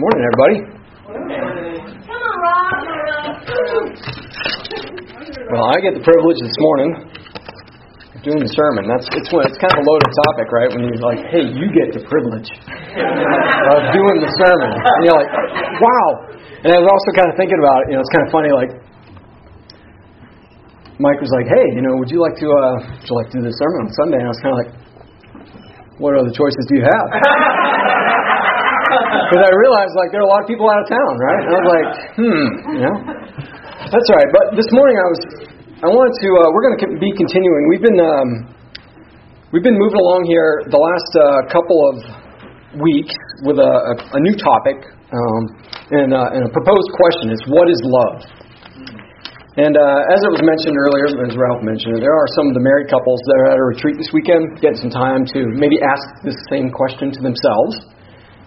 Morning, everybody. Come on, Rob. Well, I get the privilege this morning of doing the sermon. That's it's when it's kind of a loaded topic, right? When you're like, "Hey, you get the privilege of doing the sermon," and you're like, "Wow!" And I was also kind of thinking about, it, you know, it's kind of funny, like. Mike was like, "Hey, you know, would you like to uh, would you like to do the sermon on Sunday?" And I was kind of like, "What other choices do you have?" Because I realized like there are a lot of people out of town, right? And I was like, "Hmm, you know." That's all right. But this morning I was, I wanted to. Uh, we're going to be continuing. We've been, um, we've been moving along here the last uh, couple of weeks with a, a, a new topic um, and, uh, and a proposed question. It's what is love? And uh, as it was mentioned earlier, as Ralph mentioned, there are some of the married couples that are at a retreat this weekend, getting some time to maybe ask this same question to themselves,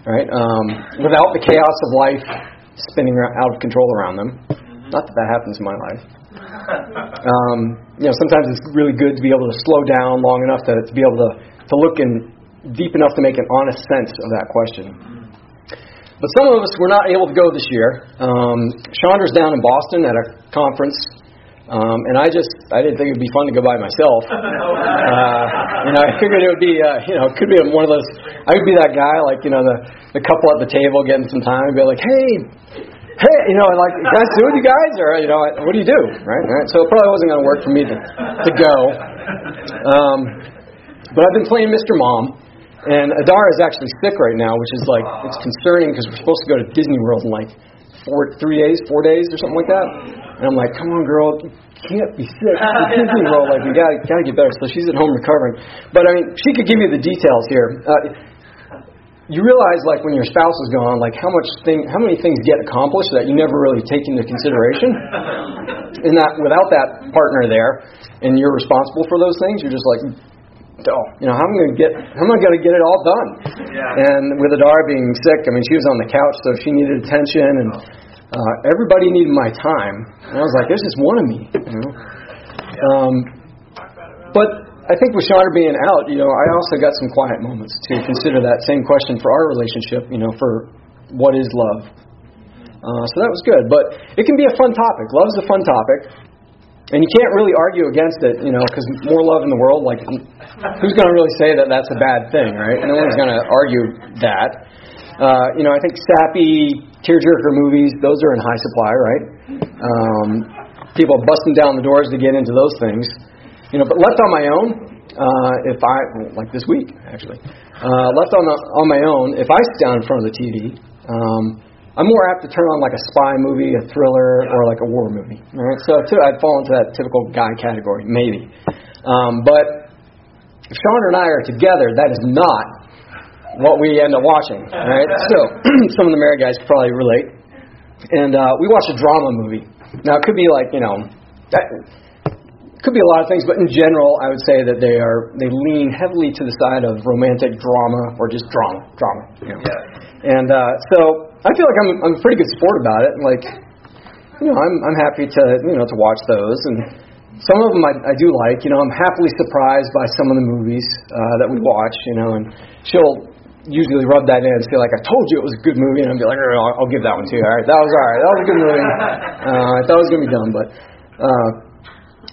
right? Um, without the chaos of life spinning out of control around them. Not that that happens in my life. Um, you know, sometimes it's really good to be able to slow down long enough to, to be able to, to look in deep enough to make an honest sense of that question. But some of us were not able to go this year. Um, Chandra's down in Boston at a conference, um, and I just I didn't think it'd be fun to go by myself. Uh, you know, I figured it would be uh, you know it could be one of those. I would be that guy like you know the the couple at the table getting some time and be like, hey, hey, you know, like, can I sit you guys, or you know, what do you do, right? right? So it probably wasn't going to work for me to to go. Um, but I've been playing Mr. Mom, and Adara is actually sick right now, which is like it's concerning because we're supposed to go to Disney World in like four, three days, four days, or something like that. And I'm like, come on, girl, you can't be sick at Disney World. Like, you gotta gotta get better. So she's at home recovering. But I mean, she could give you the details here. Uh, you realize like when your spouse is gone, like how much thing, how many things get accomplished that you never really take into consideration. And that without that partner there, and you're responsible for those things, you're just like, oh, you know, how am I going to get, how am I going to get it all done? Yeah. And with Adara being sick, I mean, she was on the couch, so she needed attention, and uh, everybody needed my time. And I was like, there's just one of me, you know. Um, but I think with Chandra being out, you know, I also got some quiet moments to consider that same question for our relationship, you know, for what is love. Uh, so that was good, but it can be a fun topic. Love's a fun topic, and you can't really argue against it, you know, because more love in the world, like, who's going to really say that that's a bad thing, right? No one's going to argue that. Uh, you know, I think sappy, tearjerker movies, those are in high supply, right? Um, people busting down the doors to get into those things. You know, but left on my own, uh, if I like this week actually, uh, left on the, on my own, if I sit down in front of the TV, um, I'm more apt to turn on like a spy movie, a thriller, or like a war movie. Right, so I'd fall into that typical guy category, maybe. Um, but if Chandra and I are together, that is not what we end up watching. Right, so some of the married guys could probably relate. And uh, we watch a drama movie. Now it could be like you know. That, could be a lot of things, but in general, I would say that they are they lean heavily to the side of romantic drama or just drama, drama. You know? Yeah. And uh, so I feel like I'm I'm a pretty good sport about it. Like, you know, I'm I'm happy to you know to watch those, and some of them I, I do like. You know, I'm happily surprised by some of the movies uh, that we watch. You know, and she'll usually rub that in and say like, I told you it was a good movie, and I'll be like, I'll, I'll give that one to you. All right, that was all right. That was a good movie. Uh, I thought it was gonna be dumb, but. Uh,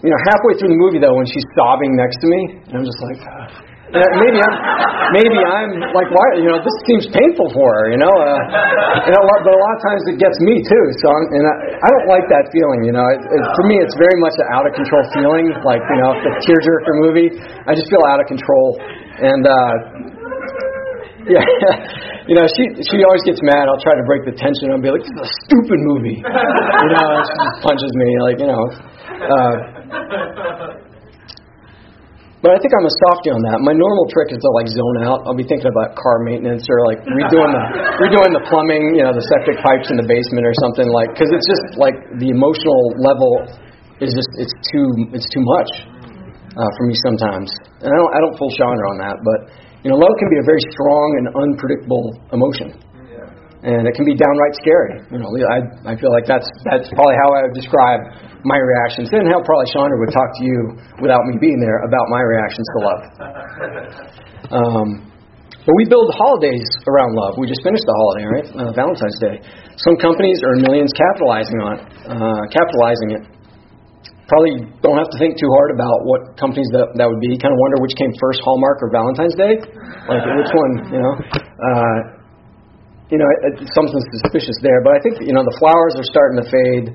you know, halfway through the movie though, when she's sobbing next to me, and I'm just like, uh, maybe I'm, maybe I'm like, why? You know, this seems painful for her. You know, uh, and a lot, but a lot of times it gets me too. So, I'm, and I, I don't like that feeling. You know, it, it, for me, it's very much an out of control feeling. Like, you know, the tearjerker movie, I just feel out of control, and. uh yeah, you know, she she always gets mad. I'll try to break the tension. I'll be like, "This is a stupid movie," you know. She just punches me, like you know. Uh, but I think I'm a softie on that. My normal trick is to like zone out. I'll be thinking about car maintenance or like redoing the redoing the plumbing, you know, the septic pipes in the basement or something like. Because it's just like the emotional level is just it's too it's too much uh, for me sometimes. And I don't I don't full Chandra on that, but you know, love can be a very strong and unpredictable emotion and it can be downright scary. You know, I I feel like that's that's probably how I would describe my reactions, and how probably Chandra would talk to you without me being there about my reactions to love. Um, But we build holidays around love. We just finished the holiday, right? Uh, Valentine's Day. Some companies are millions capitalizing on it, uh, capitalizing it. Probably don't have to think too hard about what companies that that would be. Kind of wonder which came first, Hallmark or Valentine's Day. Like which one, you know? Uh, you know, it, something suspicious there. But I think you know the flowers are starting to fade.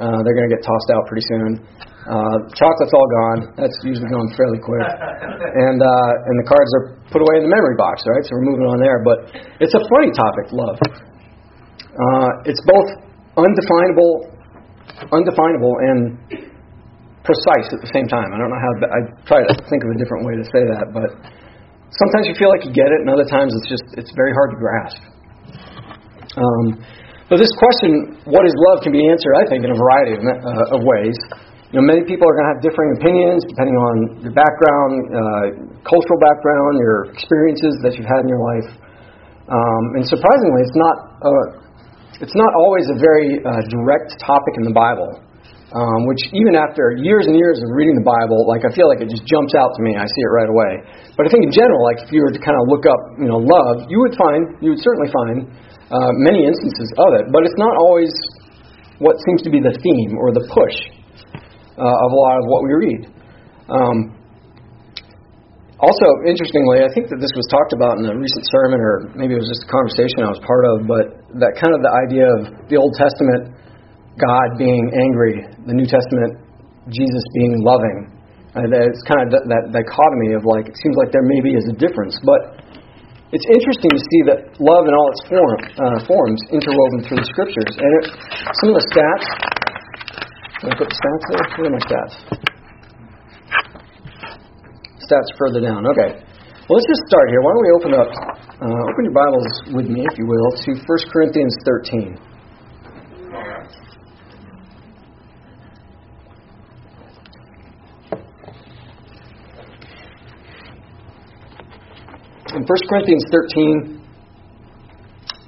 Uh, they're going to get tossed out pretty soon. Uh, chocolate's all gone. That's usually gone fairly quick. And uh, and the cards are put away in the memory box, right? So we're moving on there. But it's a funny topic, love. Uh, it's both undefinable, undefinable, and precise at the same time. I don't know how. I try to think of a different way to say that, but sometimes you feel like you get it, and other times it's just it's very hard to grasp. Um, but this question, what is love, can be answered, I think, in a variety of, uh, of ways. You know, many people are going to have differing opinions depending on your background, uh, cultural background, your experiences that you've had in your life. Um, and surprisingly, it's not uh, it's not always a very uh, direct topic in the Bible. Um, which even after years and years of reading the Bible, like I feel like it just jumps out to me. I see it right away. But I think in general, like if you were to kind of look up, you know, love, you would find, you would certainly find uh, many instances of it. But it's not always what seems to be the theme or the push uh, of a lot of what we read. Um, also, interestingly, I think that this was talked about in a recent sermon, or maybe it was just a conversation I was part of, but that kind of the idea of the Old Testament God being angry, the New Testament Jesus being loving. Uh, it's kind of that, dichotomy of like, it seems like there maybe is a difference, but it's interesting to see that love in all its form, uh, forms interwoven through the scriptures. And it, some of the stats can I put the stats there? Where are my stats? Stats further down. Okay. Well, let's just start here. Why don't we open up, uh, open your Bibles with me, if you will, to 1 Corinthians 13. In 1 Corinthians 13,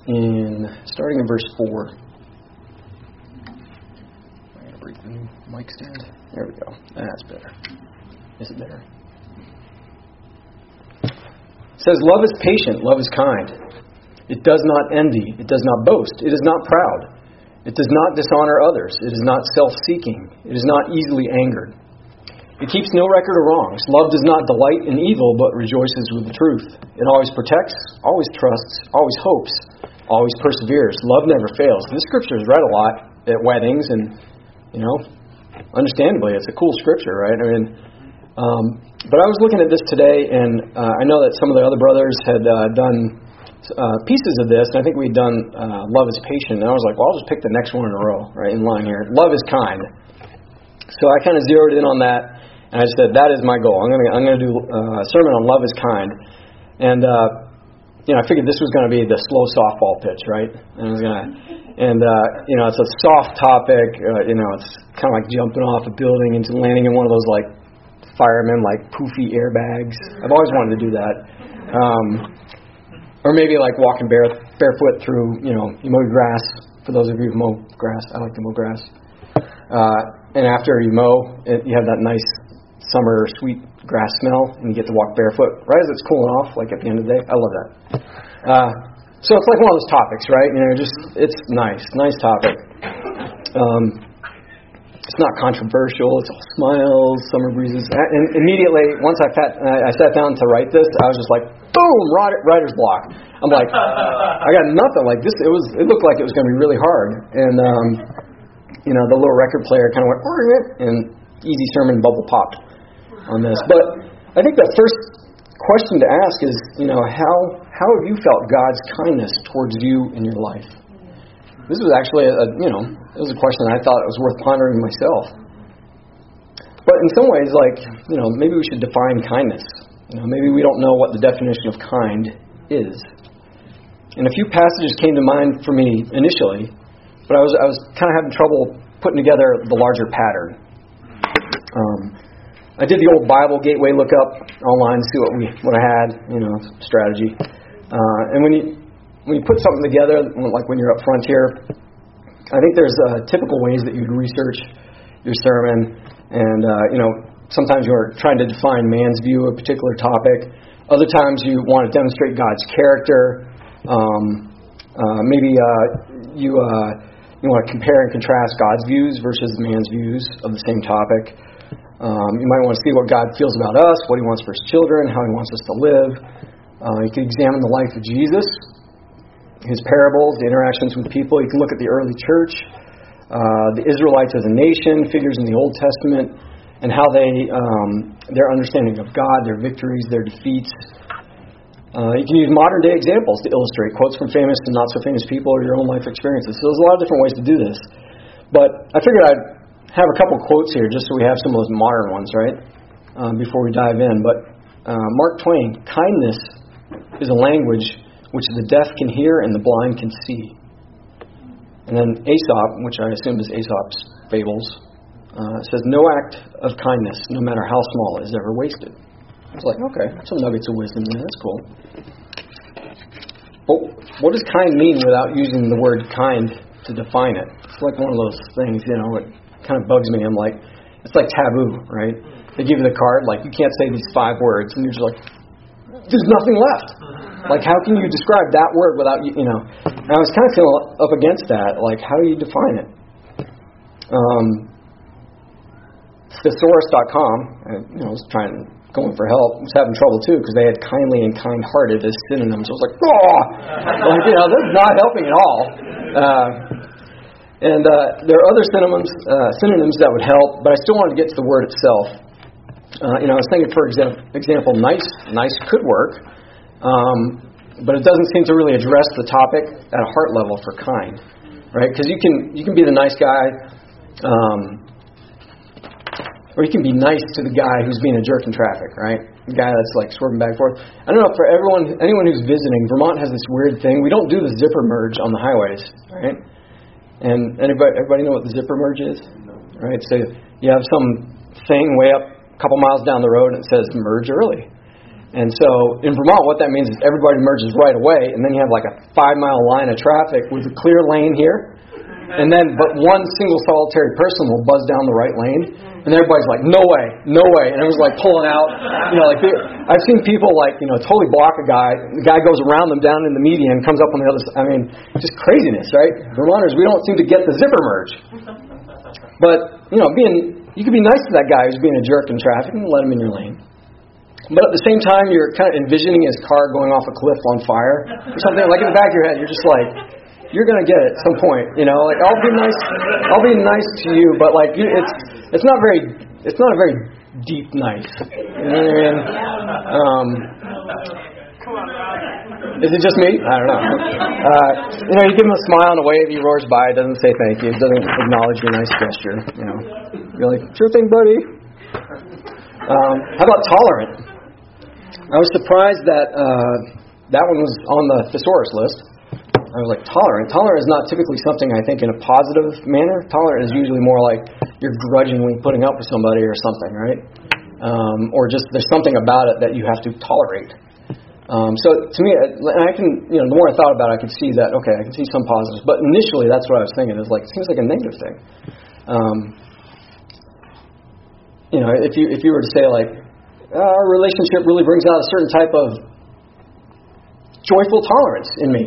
in starting in verse 4. I'm gonna bring the mic stand? There we go. That's better. Is it better? It says, Love is patient, love is kind. It does not envy, it does not boast, it is not proud, it does not dishonor others, it is not self seeking, it is not easily angered. It keeps no record of wrongs. Love does not delight in evil, but rejoices with the truth. It always protects, always trusts, always hopes, always perseveres. Love never fails. This scripture is read a lot at weddings, and you know, understandably, it's a cool scripture, right? I mean, um, but I was looking at this today, and uh, I know that some of the other brothers had uh, done uh, pieces of this, and I think we'd done uh, Love is Patient, and I was like, well, I'll just pick the next one in a row, right, in line here. Love is Kind. So I kind of zeroed in on that, and I said, that is my goal. I'm going to I'm going to do uh, a sermon on Love is Kind. And, uh, you know, I figured this was going to be the slow softball pitch, right? And I was going to, and uh, you know, it's a soft topic. Uh, you know, it's kind of like jumping off a building into landing in one of those like firemen like poofy airbags. I've always wanted to do that. Um, or maybe like walking bare, barefoot through, you know, you mow grass. For those of you who mow grass, I like to mow grass. Uh, and after you mow, it, you have that nice summer sweet grass smell, and you get to walk barefoot right as it's cooling off, like at the end of the day. I love that. Uh, so it's like one of those topics, right? You know, just it's nice, nice topic. Um, it's not controversial. It's all smiles, summer breezes. And immediately, once I, sat, I sat down to write this, I was just like, boom, writer's block. I'm like, I got nothing. Like this, it was. It looked like it was going to be really hard. And um, you know, the little record player kind of went, and easy sermon bubble popped on this. But I think the first question to ask is, you know, how how have you felt God's kindness towards you in your life? This was actually a, you know, it was a question I thought it was worth pondering myself. But in some ways, like, you know, maybe we should define kindness. You know, maybe we don't know what the definition of kind is. And a few passages came to mind for me initially, but I was I was kind of having trouble putting together the larger pattern. Um, I did the old Bible Gateway lookup online to see what we what I had, you know, strategy. Uh, and when you when you put something together, like when you're up front here, I think there's uh, typical ways that you'd research your sermon, and uh, you know sometimes you're trying to define man's view of a particular topic. Other times you want to demonstrate God's character. Um, uh, maybe uh, you uh, you want to compare and contrast God's views versus man's views of the same topic. Um, you might want to see what God feels about us, what He wants for His children, how He wants us to live. Uh, you can examine the life of Jesus, His parables, the interactions with people. You can look at the early church, uh, the Israelites as a nation, figures in the Old Testament, and how they um, their understanding of God, their victories, their defeats. Uh, you can use modern day examples to illustrate quotes from famous and not so famous people or your own life experiences. So there's a lot of different ways to do this. But I figured I'd have a couple quotes here just so we have some of those modern ones, right? Um, before we dive in. But uh, Mark Twain, kindness is a language which the deaf can hear and the blind can see. And then Aesop, which I assume is Aesop's fables, uh, says, No act of kindness, no matter how small, is ever wasted. It's like, okay, some nuggets of wisdom there. That's cool. But what does kind mean without using the word kind to define it? It's like one of those things, you know, it kind of bugs me. I'm like, it's like taboo, right? They give you the card, like, you can't say these five words, and you're just like, there's nothing left. Like, how can you describe that word without, you, you know? And I was kind of feeling up against that. Like, how do you define it? Um, thesaurus.com, and you know, I was trying going for help was having trouble too because they had kindly and kind-hearted as synonyms. I was like, oh, like you know, this is not helping at all. Uh, and uh, there are other synonyms uh, synonyms that would help, but I still wanted to get to the word itself. Uh, you know, I was thinking, for example, example, nice, nice could work, um, but it doesn't seem to really address the topic at a heart level for kind, right? Because you can you can be the nice guy. Um, or you can be nice to the guy who's being a jerk in traffic, right? The guy that's like swerving back and forth. I don't know for everyone, anyone who's visiting, Vermont has this weird thing. We don't do the zipper merge on the highways, right? And anybody, everybody know what the zipper merge is, No. right? So you have some thing way up a couple miles down the road and it says merge early. And so in Vermont, what that means is everybody merges right away, and then you have like a five mile line of traffic with a clear lane here, and then but one single solitary person will buzz down the right lane, and everybody's like, no way, no way. And it was like pulling out, you know, like I've seen people like, you know, totally block a guy. The guy goes around them down in the median, comes up on the other side. I mean, just craziness, right? Vermonters, we don't seem to get the zipper merge. But, you know, being, you can be nice to that guy who's being a jerk in traffic and let him in your lane. But at the same time, you're kind of envisioning his car going off a cliff on fire or something. Like in the back of your head, you're just like, you're gonna get it at some point. You know, like I'll be nice, I'll be nice to you, but like it's it's not very it's not a very deep nice. You know what I mean? Um, is it just me? I don't know. Uh, you know, you give him a smile and a wave. He roars by. Doesn't say thank you. Doesn't acknowledge your nice gesture. You know, you're like, sure thing, buddy. Um, how about tolerant? I was surprised that uh, that one was on the thesaurus list. I was like, tolerant. Tolerant is not typically something I think in a positive manner. Tolerant is usually more like you're grudgingly putting up with somebody or something, right? Um, or just there's something about it that you have to tolerate. Um, so to me, and I can, you know, the more I thought about it, I could see that, okay, I can see some positives. But initially, that's what I was thinking. Is like, it seems like a negative thing. Um, you know, if you if you were to say like, uh, our relationship really brings out a certain type of joyful tolerance in me.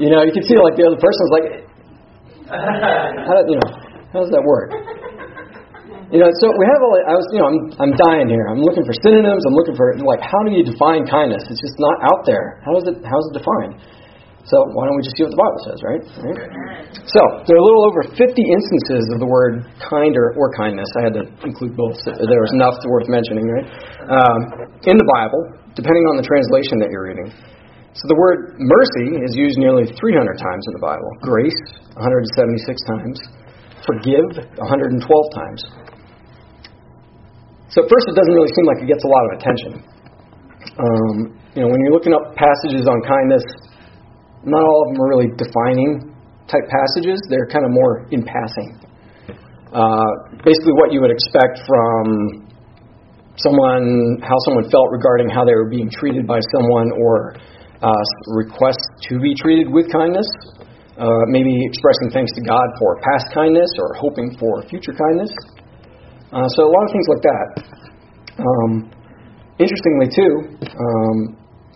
You know, you can see like the other person's like, how do, you know, how does that work? You know, so we have all. I was, you know, I'm I'm dying here. I'm looking for synonyms. I'm looking for like, how do you define kindness? It's just not out there. How is it? How is it defined? So why don't we just see what the Bible says, right? right? So there are a little over 50 instances of the word kind or, kindness. I had to include both. There was enough worth mentioning, right? Um, in the Bible, depending on the translation that you're reading. So the word mercy is used nearly 300 times in the Bible. Grace, 176 times. Forgive, 112 times. So at first, it doesn't really seem like it gets a lot of attention. Um, you know, when you're looking up passages on kindness, not all of them are really defining type passages. They're kind of more in passing. Uh, basically, what you would expect from someone, how someone felt regarding how they were being treated by someone, or uh, requests to be treated with kindness. Uh, maybe expressing thanks to God for past kindness or hoping for future kindness. Uh, so a lot of things like that. Um, interestingly, too, um,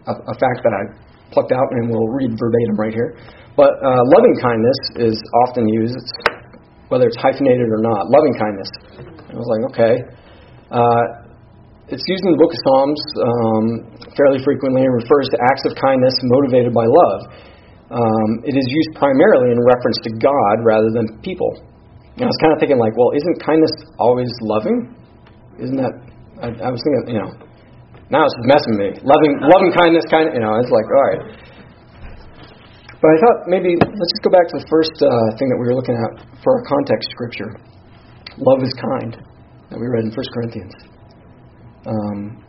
a, a, fact that I plucked out and will read verbatim right here, but uh, loving kindness is often used, whether it's hyphenated or not. Loving kindness. I was like, okay. It's used in the book of Psalms um, fairly frequently and refers to acts of kindness motivated by love. Um, it is used primarily in reference to God rather than people. And I was kind of thinking, like, well, isn't kindness always loving? Isn't that? I, I was thinking, you know, now it's messing me. Loving, loving kindness, kind of, you know, it's like, all right. But I thought maybe let's just go back to the first uh, thing that we were looking at for our context scripture. Love is kind that we read in 1 Corinthians. Um,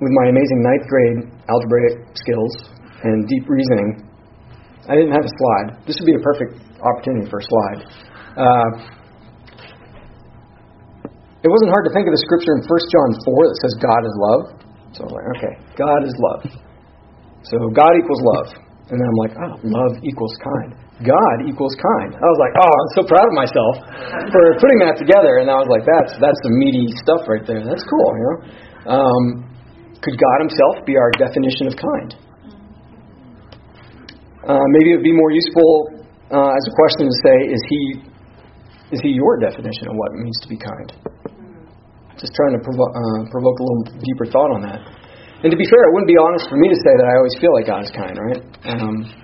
with my amazing ninth grade algebraic skills and deep reasoning, I didn't have a slide. This would be a perfect opportunity for a slide. Uh, it wasn't hard to think of the scripture in 1 John 4 that says God is love. So I'm like, okay, God is love. So God equals love. And then I'm like, oh, love equals kind. God equals kind. I was like, oh, I'm so proud of myself for putting that together. And I was like, that's that's some meaty stuff right there. That's cool, you know. Um, could God Himself be our definition of kind? Uh, maybe it would be more useful uh, as a question to say, is He is He your definition of what it means to be kind? Just trying to provo- uh, provoke a little deeper thought on that. And to be fair, it wouldn't be honest for me to say that I always feel like God is kind, right? Um,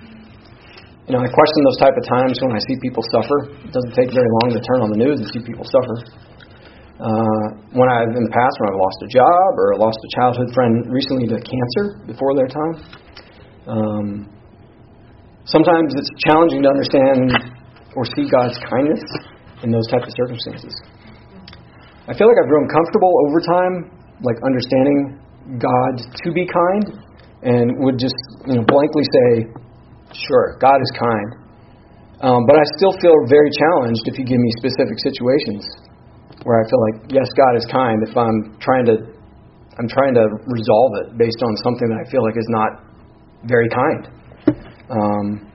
you know, I question those type of times when I see people suffer. It doesn't take very long to turn on the news and see people suffer. Uh, when I've in the past, when I've lost a job or lost a childhood friend recently to cancer before their time, um, sometimes it's challenging to understand or see God's kindness in those types of circumstances. I feel like I've grown comfortable over time, like understanding God to be kind, and would just you know blankly say, Sure, God is kind. Um, but I still feel very challenged if you give me specific situations where I feel like, yes, God is kind. If I'm trying to, I'm trying to resolve it based on something that I feel like is not very kind. Um,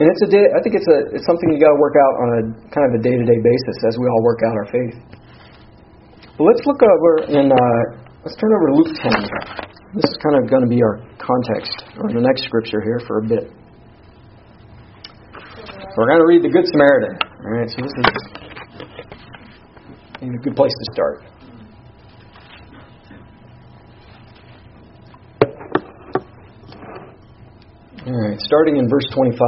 and it's a day, I think it's a it's something you got to work out on a kind of a day to day basis as we all work out our faith. But let's look over in uh, let's turn over to Luke 10. This is kind of going to be our context or the next scripture here for a bit. We're going to read the Good Samaritan. All right, so this is a good place to start. All right, starting in verse 25.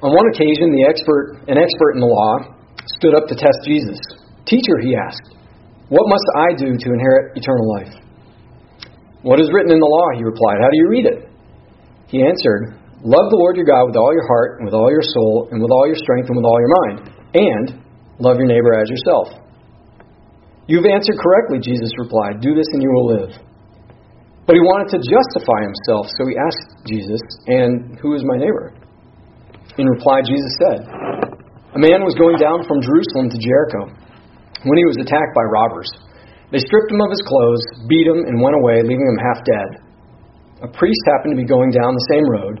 On one occasion, the expert, an expert in the law, stood up to test Jesus. Teacher, he asked, what must I do to inherit eternal life? What is written in the law? He replied. How do you read it? He answered, Love the Lord your God with all your heart, and with all your soul, and with all your strength, and with all your mind. And love your neighbor as yourself. You've answered correctly, Jesus replied. Do this and you will live. But he wanted to justify himself, so he asked Jesus, And who is my neighbor? In reply, Jesus said, A man was going down from Jerusalem to Jericho when he was attacked by robbers. They stripped him of his clothes, beat him, and went away, leaving him half dead. A priest happened to be going down the same road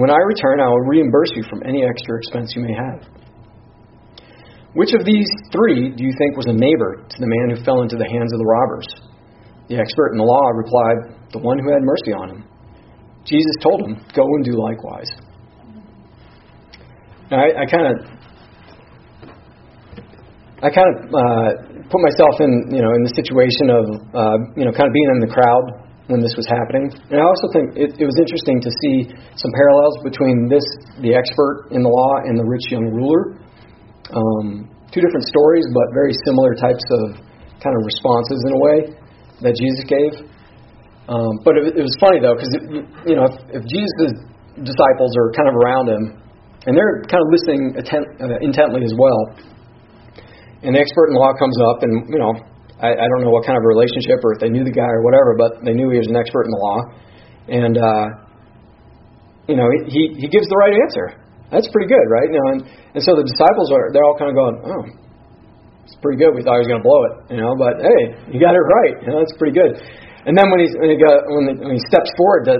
when I return, I will reimburse you from any extra expense you may have. Which of these three do you think was a neighbor to the man who fell into the hands of the robbers? The expert in the law replied, The one who had mercy on him. Jesus told him, Go and do likewise. Now, I kind of, I kind of uh, put myself in, you know, in the situation of, uh, you know, kind of being in the crowd when this was happening. And I also think it, it was interesting to see some parallels between this, the expert in the law, and the rich young ruler. Um, two different stories, but very similar types of kind of responses in a way that Jesus gave. Um, but it, it was funny though, because you know, if, if Jesus' disciples are kind of around him, and they're kind of listening attent, uh, intently as well, and the expert in law comes up, and you know, I, I don't know what kind of relationship or if they knew the guy or whatever, but they knew he was an expert in the law. And, uh, you know, he, he gives the right answer. That's pretty good, right? You know, and, and so the disciples are, they're all kind of going, oh, it's pretty good. We thought he was going to blow it, you know, but hey, you got it right. You know, that's pretty good. And then when, he's, when, he, got, when, the, when he steps forward to,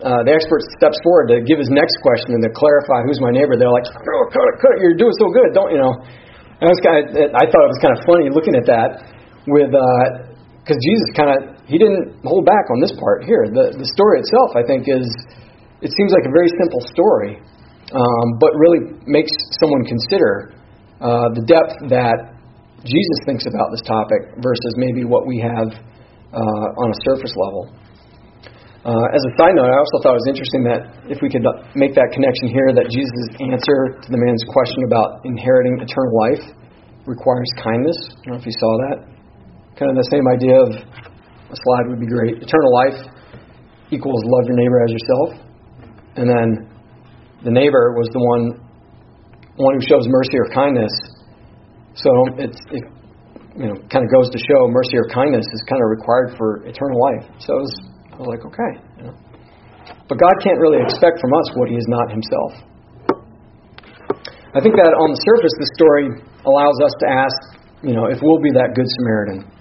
uh, the expert steps forward to give his next question and to clarify who's my neighbor, they're like, oh, cut cut you're doing so good, don't you know? And I was kind of, I thought it was kind of funny looking at that with, because uh, Jesus kind of, he didn't hold back on this part here. The, the story itself, I think, is, it seems like a very simple story, um, but really makes someone consider uh, the depth that Jesus thinks about this topic versus maybe what we have uh, on a surface level. Uh, as a side note, I also thought it was interesting that if we could make that connection here, that Jesus' answer to the man's question about inheriting eternal life requires kindness. I don't know if you saw that. Kind of the same idea of a slide would be great. Eternal life equals love your neighbor as yourself. And then the neighbor was the one one who shows mercy or kindness. So it's, it you know kind of goes to show mercy or kindness is kind of required for eternal life. So it was I was like, okay. You know. But God can't really expect from us what He is not Himself. I think that on the surface, the story allows us to ask, you know, if we'll be that good Samaritan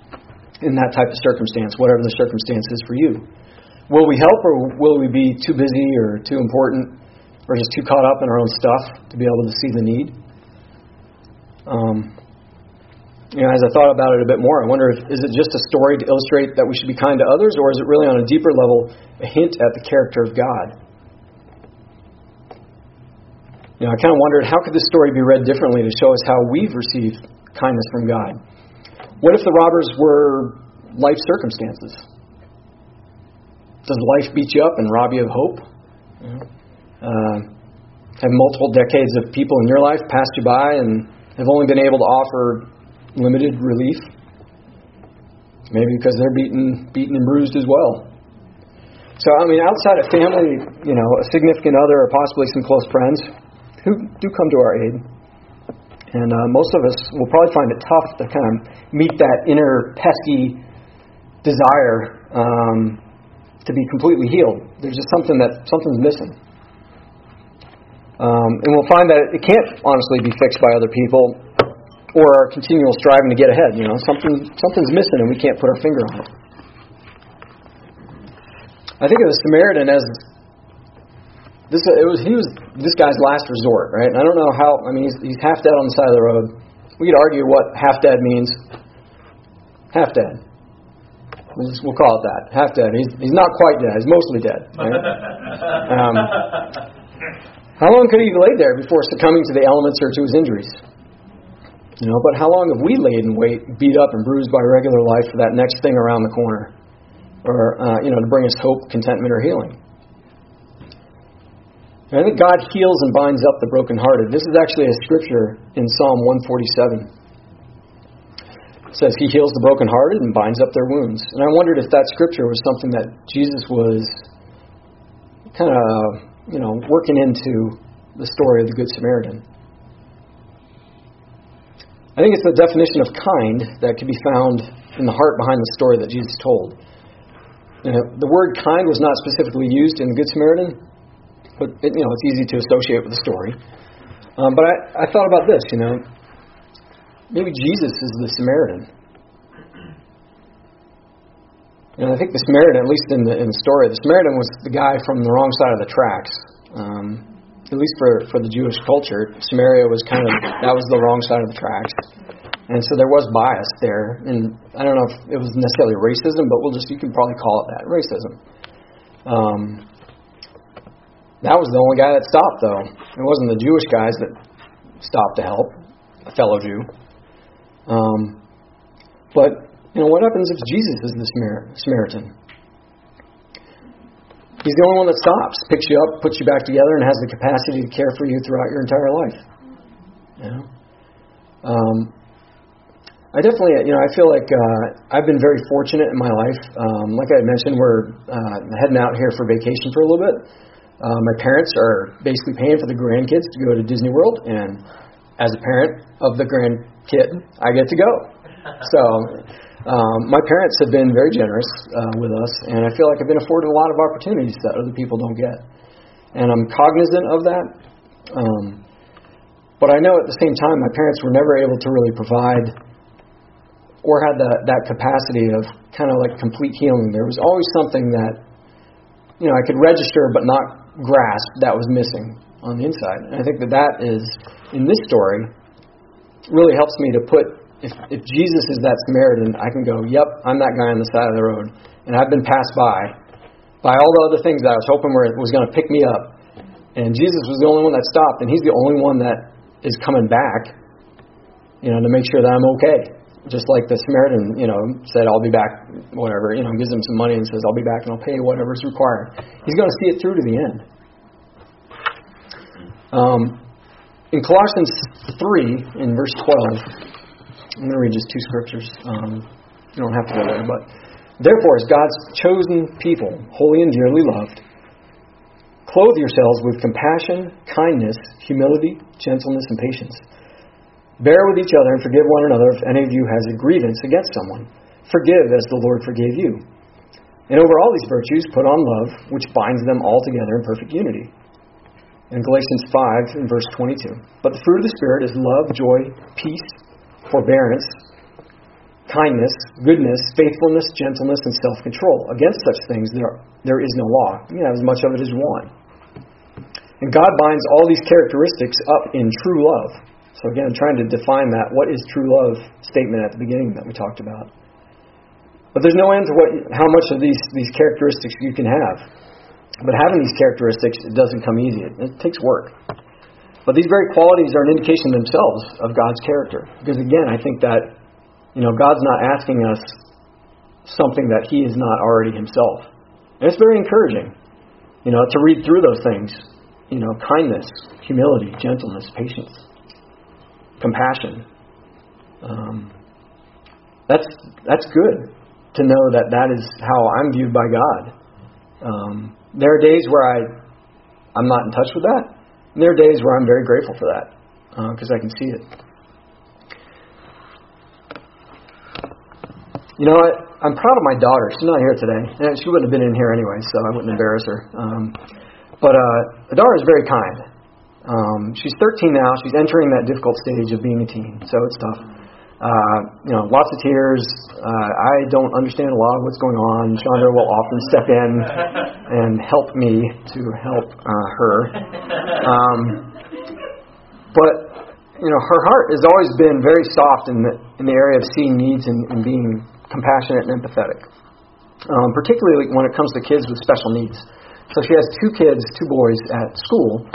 in that type of circumstance, whatever the circumstance is for you. Will we help, or will we be too busy, or too important, or just too caught up in our own stuff to be able to see the need? Um, you know, as I thought about it a bit more, I wonder if is it just a story to illustrate that we should be kind to others, or is it really on a deeper level a hint at the character of God? You know, I kind of wondered how could this story be read differently to show us how we've received kindness from God? What if the robbers were life circumstances? Does life beat you up and rob you of hope? Uh, have multiple decades of people in your life passed you by and have only been able to offer limited relief. Maybe because they're beaten, beaten and bruised as well. So, I mean, outside of family, you know, a significant other, or possibly some close friends, who do come to our aid. And uh, most of us will probably find it tough to kind of meet that inner pesky desire um, to be completely healed. There's just something that something's missing. Um, and we'll find that it can't honestly be fixed by other people or our continual striving to get ahead. You know, something something's missing and we can't put our finger on it. I think of the Samaritan as this. It was he was this guy's last resort, right? And I don't know how. I mean, he's, he's half dead on the side of the road. We could argue what half dead means. Half dead. We'll, just, we'll call it that. Half dead. He's he's not quite dead. He's mostly dead. Right? um, how long could he have laid there before succumbing to the elements or to his injuries? You know, but how long have we laid in wait, beat up and bruised by regular life for that next thing around the corner, or uh, you know, to bring us hope, contentment, or healing? I think God heals and binds up the brokenhearted. This is actually a scripture in Psalm 147. It says he heals the brokenhearted and binds up their wounds. And I wondered if that scripture was something that Jesus was kind of, you know, working into the story of the Good Samaritan. I think it's the definition of kind that can be found in the heart behind the story that Jesus told. You know, the word kind was not specifically used in the Good Samaritan, but it, you know it's easy to associate with the story. Um, but I, I thought about this. You know, maybe Jesus is the Samaritan. And I think the Samaritan, at least in the in the story, the Samaritan was the guy from the wrong side of the tracks. Um, at least for, for the Jewish culture, Samaria was kind of, that was the wrong side of the tracks. And so there was bias there. And I don't know if it was necessarily racism, but we'll just, you can probably call it that racism. Um, that was the only guy that stopped, though. It wasn't the Jewish guys that stopped to help a fellow Jew. Um, but, you know, what happens if Jesus is the Samaritan? He's the only one that stops, picks you up, puts you back together, and has the capacity to care for you throughout your entire life. You know? Um, I definitely, you know, I feel like uh, I've been very fortunate in my life. Um, like I mentioned, we're uh, heading out here for vacation for a little bit. Uh, my parents are basically paying for the grandkids to go to Disney World, and as a parent of the grandkid, I get to go. So, um, my parents have been very generous uh, with us, and I feel like I've been afforded a lot of opportunities that other people don't get. And I'm cognizant of that. Um, but I know at the same time, my parents were never able to really provide or had that, that capacity of kind of like complete healing. There was always something that, you know, I could register but not grasp that was missing on the inside. And I think that that is, in this story, really helps me to put if, if Jesus is that Samaritan, I can go, yep, I'm that guy on the side of the road, and I've been passed by by all the other things that I was hoping were was going to pick me up, and Jesus was the only one that stopped, and He's the only one that is coming back, you know, to make sure that I'm okay. Just like the Samaritan, you know, said, "I'll be back," whatever, you know, gives him some money and says, "I'll be back and I'll pay whatever's required." He's going to see it through to the end. Um, in Colossians 3, in verse 12, I'm going to read just two scriptures. Um, you don't have to go there, but therefore, as God's chosen people, holy and dearly loved, clothe yourselves with compassion, kindness, humility, gentleness, and patience. Bear with each other and forgive one another if any of you has a grievance against someone. Forgive as the Lord forgave you. And over all these virtues, put on love, which binds them all together in perfect unity. In Galatians 5, in verse 22. But the fruit of the Spirit is love, joy, peace, forbearance, kindness, goodness, faithfulness, gentleness, and self control. Against such things there, there is no law. You have as much of it as want. And God binds all these characteristics up in true love. So again, trying to define that, what is true love statement at the beginning that we talked about. But there's no end to what, how much of these, these characteristics you can have. But having these characteristics, it doesn't come easy. It, it takes work. But these very qualities are an indication themselves of God's character. Because again, I think that you know God's not asking us something that He is not already Himself. And it's very encouraging, you know, to read through those things. You know, kindness, humility, gentleness, patience, compassion. Um, that's that's good to know that that is how I'm viewed by God. Um, there are days where I I'm not in touch with that, and there are days where I'm very grateful for that because uh, I can see it. You know what? I'm proud of my daughter. She's not here today. She wouldn't have been in here anyway, so I wouldn't embarrass her. Um, but uh, daughter is very kind. Um, she's 13 now. She's entering that difficult stage of being a teen, so it's tough. Uh, you know, lots of tears. Uh, I don't understand a lot of what's going on. Chandra will often step in and help me to help uh, her. Um, but you know, her heart has always been very soft in the in the area of seeing needs and, and being compassionate and empathetic, um, particularly when it comes to kids with special needs. So she has two kids, two boys at school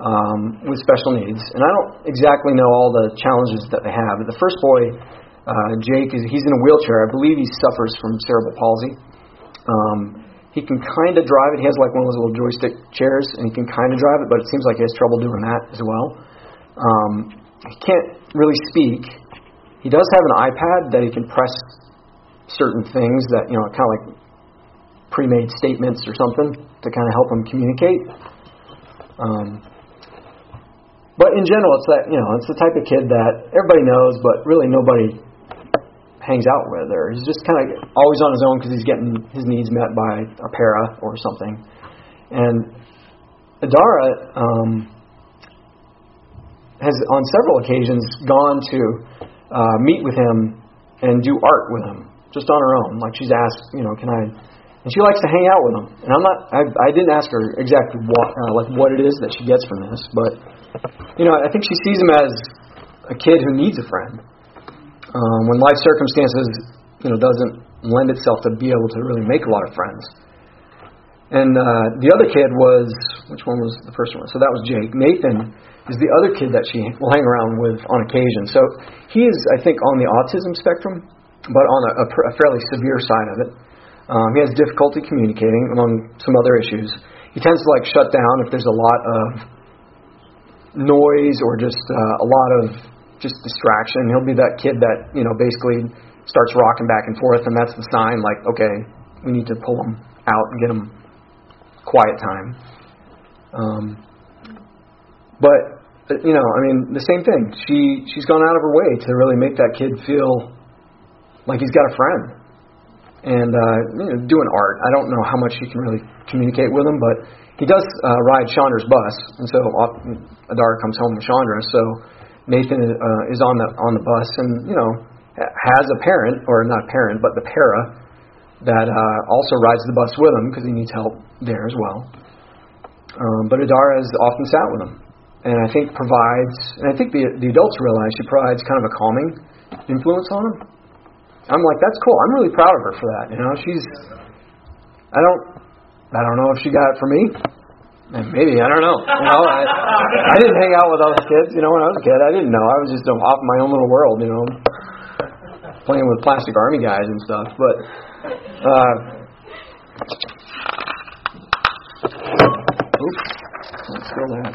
um, with special needs. And I don't exactly know all the challenges that they have. But the first boy, uh, Jake, is he's in a wheelchair. I believe he suffers from cerebral palsy. Um, he can kind of drive it. He has like one of those little joystick chairs, and he can kind of drive it, but it seems like he has trouble doing that as well. Um, he can't really speak. He does have an iPad that he can press certain things that you know, kind of like pre-made statements or something to kind of help him communicate. Um, but in general, it's that you know, it's the type of kid that everybody knows, but really nobody hangs out with, or he's just kind of always on his own because he's getting his needs met by a para or something. And Adara um, has, on several occasions, gone to uh, meet with him and do art with him, just on her own. Like she's asked, you know, can I? And she likes to hang out with him. And I'm not. I, I didn't ask her exactly what, uh, like what it is that she gets from this, but you know, I think she sees him as a kid who needs a friend. Um, when life circumstances, you know, doesn't lend itself to be able to really make a lot of friends. And uh, the other kid was, which one was the first one? So that was Jake. Nathan is the other kid that she will hang around with on occasion. So he is, I think, on the autism spectrum, but on a, a fairly severe side of it. Um, he has difficulty communicating, among some other issues. He tends to like shut down if there's a lot of noise or just uh, a lot of just distraction. He'll be that kid that you know basically starts rocking back and forth, and that's the sign like, okay, we need to pull him out and get him quiet time. Um, but you know, I mean, the same thing. She she's gone out of her way to really make that kid feel like he's got a friend. And uh, you know, doing art, I don't know how much he can really communicate with him, but he does uh, ride Chandra's bus, and so uh, Adar comes home with Chandra. So Nathan uh, is on the on the bus, and you know has a parent or not parent, but the para that uh, also rides the bus with him because he needs help there as well. Um, but Adara has often sat with him, and I think provides, and I think the the adults realize she provides kind of a calming influence on him. I'm like, that's cool. I'm really proud of her for that. You know, she's. I don't. I don't know if she got it from me. Maybe I don't know. You know, I, I didn't hang out with other kids. You know, when I was a kid, I didn't know. I was just off my own little world. You know, playing with plastic army guys and stuff. But uh, oops, that.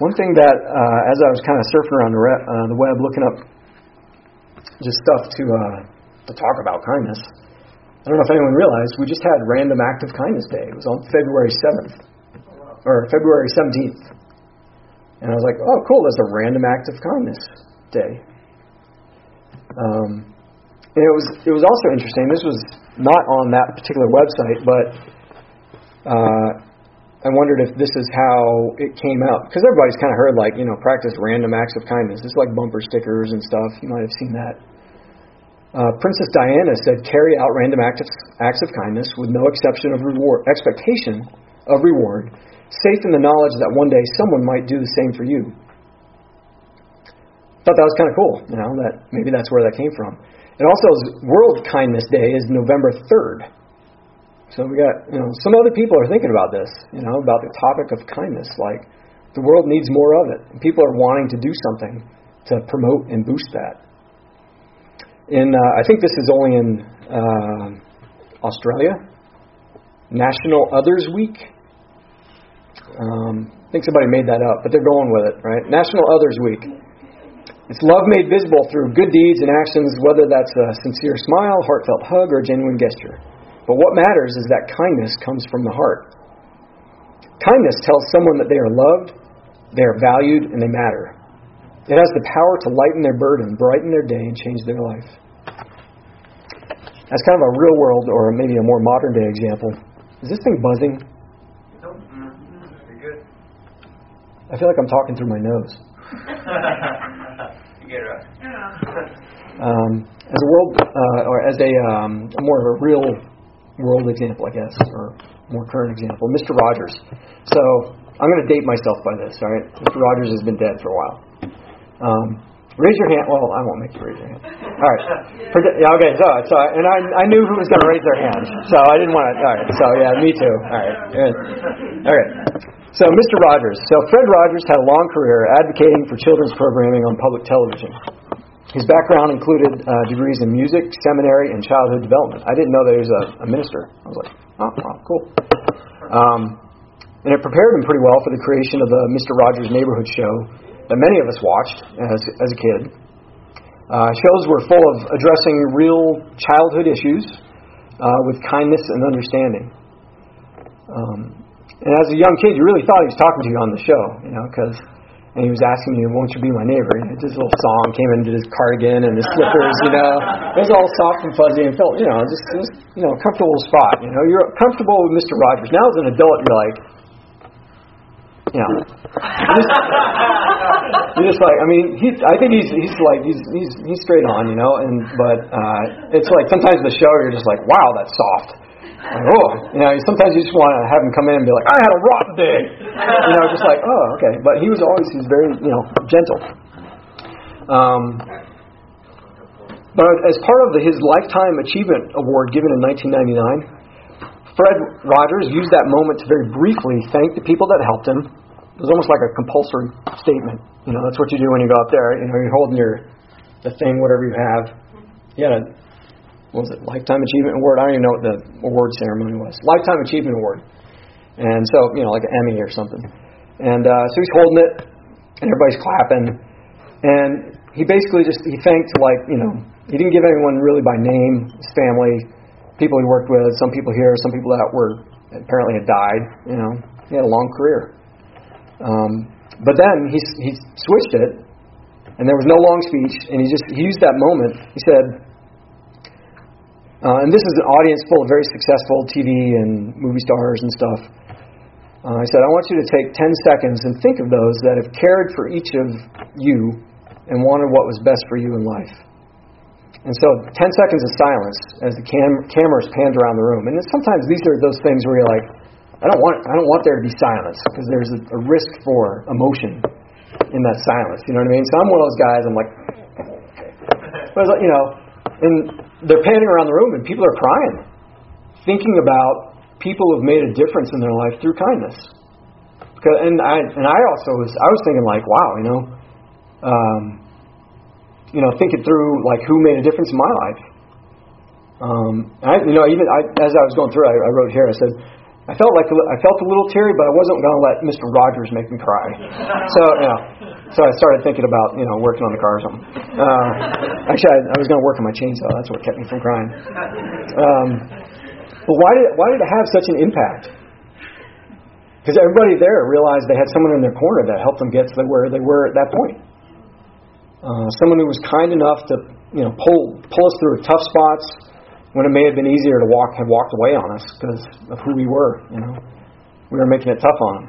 One thing that, uh, as I was kind of surfing around the, re- uh, the web, looking up just stuff to uh, to talk about kindness. I don't know if anyone realized we just had Random Act of Kindness Day. It was on February 7th or February 17th, and I was like, oh, cool. There's a Random Act of Kindness Day. Um, and it was it was also interesting. This was not on that particular website, but uh, I wondered if this is how it came out because everybody's kind of heard like you know practice random acts of kindness. It's like bumper stickers and stuff. You might have seen that. Uh, Princess Diana said, "Carry out random acts acts of kindness with no exception of reward, expectation of reward, safe in the knowledge that one day someone might do the same for you." Thought that was kind of cool. You know that maybe that's where that came from. And also, World Kindness Day is November third. So we got you know some other people are thinking about this. You know about the topic of kindness. Like the world needs more of it. People are wanting to do something to promote and boost that in uh, I think this is only in uh, Australia. National Others Week. Um, I think somebody made that up, but they're going with it, right? National Others Week. It's love made visible through good deeds and actions, whether that's a sincere smile, heartfelt hug, or a genuine gesture. But what matters is that kindness comes from the heart. Kindness tells someone that they are loved, they are valued, and they matter. It has the power to lighten their burden, brighten their day, and change their life. That's kind of a real world, or maybe a more modern day example. Is this thing buzzing? Nope. You're good. I feel like I'm talking through my nose. you get it right. Um, as a world, uh, or as a um, more of a real world example, I guess, or more current example, Mr. Rogers. So I'm going to date myself by this. All right, Mr. Rogers has been dead for a while. Um, raise your hand. Well, I won't make you raise your hand. All right. Yeah, okay. So, so, and I, I knew who was going to raise their hand, so I didn't want to. All right. So, yeah, me too. All right. All right. So, Mr. Rogers. So, Fred Rogers had a long career advocating for children's programming on public television. His background included uh, degrees in music, seminary, and childhood development. I didn't know that he was a, a minister. I was like, oh, cool. Um, and it prepared him pretty well for the creation of the Mr. Rogers Neighborhood Show that many of us watched as, as a kid. Uh, shows were full of addressing real childhood issues uh, with kindness and understanding. Um, and as a young kid, you really thought he was talking to you on the show, you know, because and he was asking you, "Won't you be my neighbor?" And this little song came into his cardigan and his slippers, you know. It was all soft and fuzzy and felt, you know, just, just you know, a comfortable spot. You know, you're comfortable with Mr. Rogers. Now as an adult, you're like, you're just, you're just like, I mean, he, I think he's he's like he's he's he's straight on, you know. And but uh, it's like sometimes the show, you're just like, wow, that's soft. Like, oh, you know, sometimes you just want to have him come in and be like, I had a rotten day. You know, just like, oh, okay. But he was always, he's very, you know, gentle. Um, but as part of the, his Lifetime Achievement Award given in 1999, Fred Rogers used that moment to very briefly thank the people that helped him. It was almost like a compulsory statement. You know, that's what you do when you go out there. You know, you're holding your the thing, whatever you have. He had a what was it, Lifetime Achievement Award? I don't even know what the award ceremony was. Lifetime Achievement Award. And so, you know, like an Emmy or something. And uh, so he's holding it, and everybody's clapping. And he basically just, he thanked, like, you know, he didn't give anyone really by name, his family, people he worked with, some people here, some people that were apparently had died, you know. He had a long career. Um, but then he, he switched it, and there was no long speech, and he just he used that moment. He said, Uh, and this is an audience full of very successful TV and movie stars and stuff. Uh, I said, I want you to take 10 seconds and think of those that have cared for each of you and wanted what was best for you in life. And so, 10 seconds of silence as the cam- cameras panned around the room. And sometimes these are those things where you're like, I don't want, I don't want there to be silence because there's a, a risk for emotion in that silence. You know what I mean? So I'm one of those guys. I'm like, okay. But you know, and they're panning around the room and people are crying, thinking about people who've made a difference in their life through kindness. Because, and I and I also was I was thinking like, wow, you know, um, you know, thinking through like who made a difference in my life. Um, I, you know, even I, as I was going through, I, I wrote here. I said, I felt like I felt a little teary, but I wasn't going to let Mr. Rogers make me cry. So yeah, so I started thinking about you know working on the car or something. Uh, actually, I, I was going to work on my chainsaw. That's what kept me from crying. Um, but why did why did it have such an impact? Because everybody there realized they had someone in their corner that helped them get to where they were at that point. Uh, someone who was kind enough to you know pull pull us through tough spots when it may have been easier to walk have walked away on us because of who we were. You know, we were making it tough on them.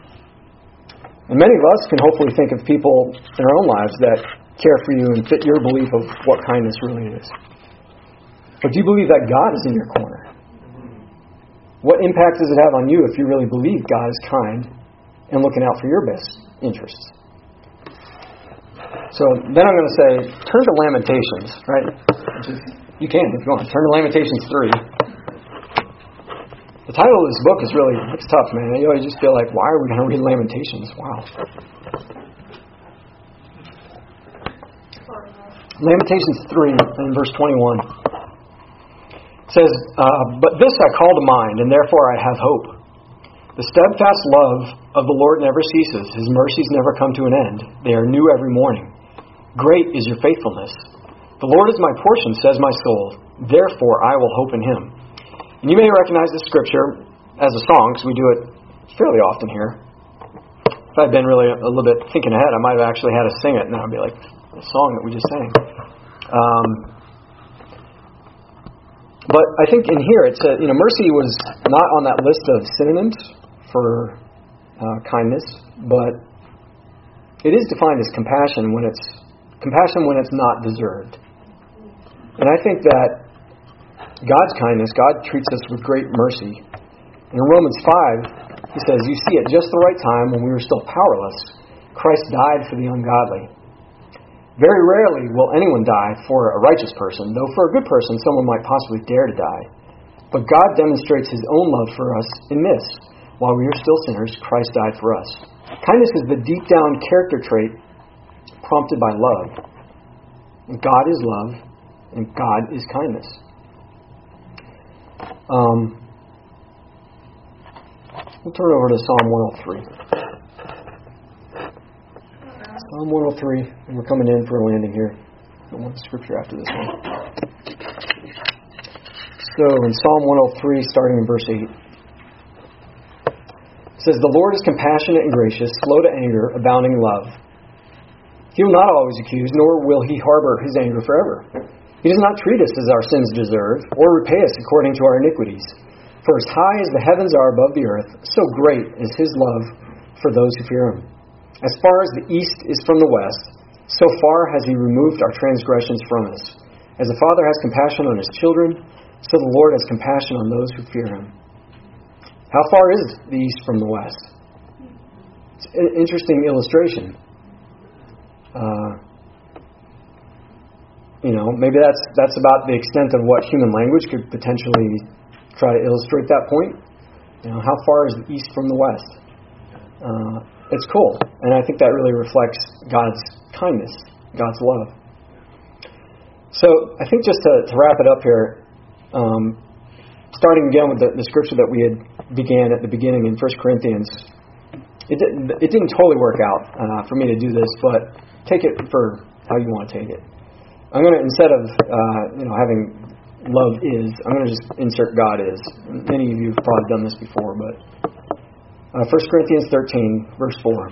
And many of us can hopefully think of people in our own lives that care for you and fit your belief of what kindness really is. But do you believe that God is in your corner? What impact does it have on you if you really believe God is kind and looking out for your best interests? So then I'm going to say, turn to Lamentations, right? You can if you want. Turn to Lamentations 3. The title of this book is really, it's tough, man. You always just feel like, why are we going to read Lamentations? Wow. Lamentations 3 and verse 21 says, uh, But this I call to mind, and therefore I have hope. The steadfast love of the Lord never ceases, His mercies never come to an end. They are new every morning. Great is your faithfulness. The Lord is my portion, says my soul. Therefore, I will hope in him. And you may recognize this scripture as a song, because we do it fairly often here. If I'd been really a little bit thinking ahead, I might have actually had to sing it, and that would be like the song that we just sang. Um, but I think in here it said, you know, mercy was not on that list of synonyms for uh, kindness, but it is defined as compassion when it's compassion when it's not deserved. And I think that God's kindness, God treats us with great mercy. And in Romans 5, he says, You see, at just the right time, when we were still powerless, Christ died for the ungodly. Very rarely will anyone die for a righteous person, though for a good person, someone might possibly dare to die. But God demonstrates his own love for us in this while we are still sinners, Christ died for us. Kindness is the deep down character trait prompted by love. God is love, and God is kindness. Um, we'll turn over to Psalm 103. Psalm 103, and we're coming in for a landing here. I want the scripture after this one. So in Psalm 103, starting in verse 8, it says, The Lord is compassionate and gracious, slow to anger, abounding in love. He will not always accuse, nor will he harbor his anger forever. He does not treat us as our sins deserve, or repay us according to our iniquities. For as high as the heavens are above the earth, so great is his love for those who fear him. As far as the east is from the west, so far has he removed our transgressions from us. As a father has compassion on his children, so the Lord has compassion on those who fear him. How far is the east from the west? It's an interesting illustration. Uh, you know, maybe that's that's about the extent of what human language could potentially try to illustrate that point. You know, how far is the east from the west? Uh, it's cool, and I think that really reflects God's kindness, God's love. So I think just to, to wrap it up here, um, starting again with the, the, scripture that we had began at the beginning in 1 Corinthians, it didn't, it didn't totally work out uh, for me to do this, but take it for how you want to take it. I'm going to instead of uh, you know having love is, I'm going to just insert God is. Many of you have probably done this before, but uh, 1 Corinthians 13, verse 4.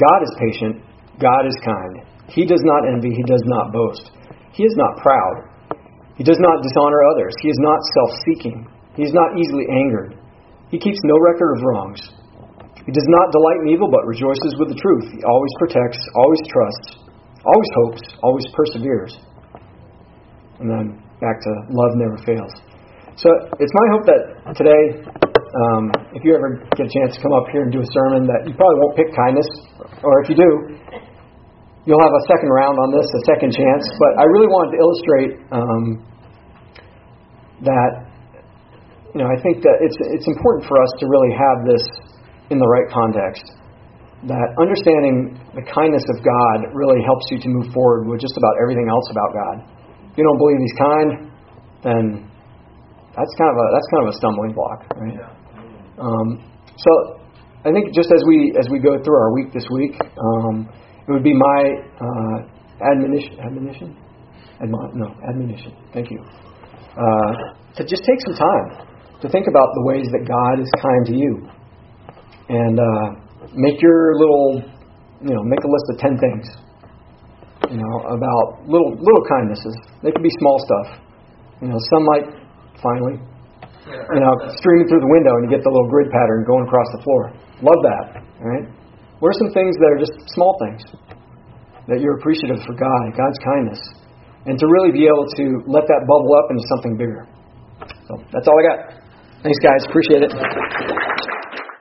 God is patient. God is kind. He does not envy. He does not boast. He is not proud. He does not dishonor others. He is not self seeking. He is not easily angered. He keeps no record of wrongs. He does not delight in evil, but rejoices with the truth. He always protects, always trusts, always hopes, always perseveres. And then back to love never fails. So it's my hope that today, um, if you ever get a chance to come up here and do a sermon, that you probably won't pick kindness, or if you do, you'll have a second round on this, a second chance. But I really wanted to illustrate um, that, you know, I think that it's it's important for us to really have this in the right context. That understanding the kindness of God really helps you to move forward with just about everything else about God. If you don't believe He's kind, then that's kind of a that's kind of a stumbling block, right? Um, so I think just as we as we go through our week this week, um, it would be my uh, admonition admonition Admon- no admonition. Thank you. Uh, to just take some time to think about the ways that God is kind to you, and uh, make your little you know make a list of ten things you know about little little kindnesses. They can be small stuff. You know, sunlight finally. You know, streaming through the window and you get the little grid pattern going across the floor. Love that, right? What are some things that are just small things that you're appreciative for God, God's kindness, and to really be able to let that bubble up into something bigger? So that's all I got. Thanks, guys. Appreciate it.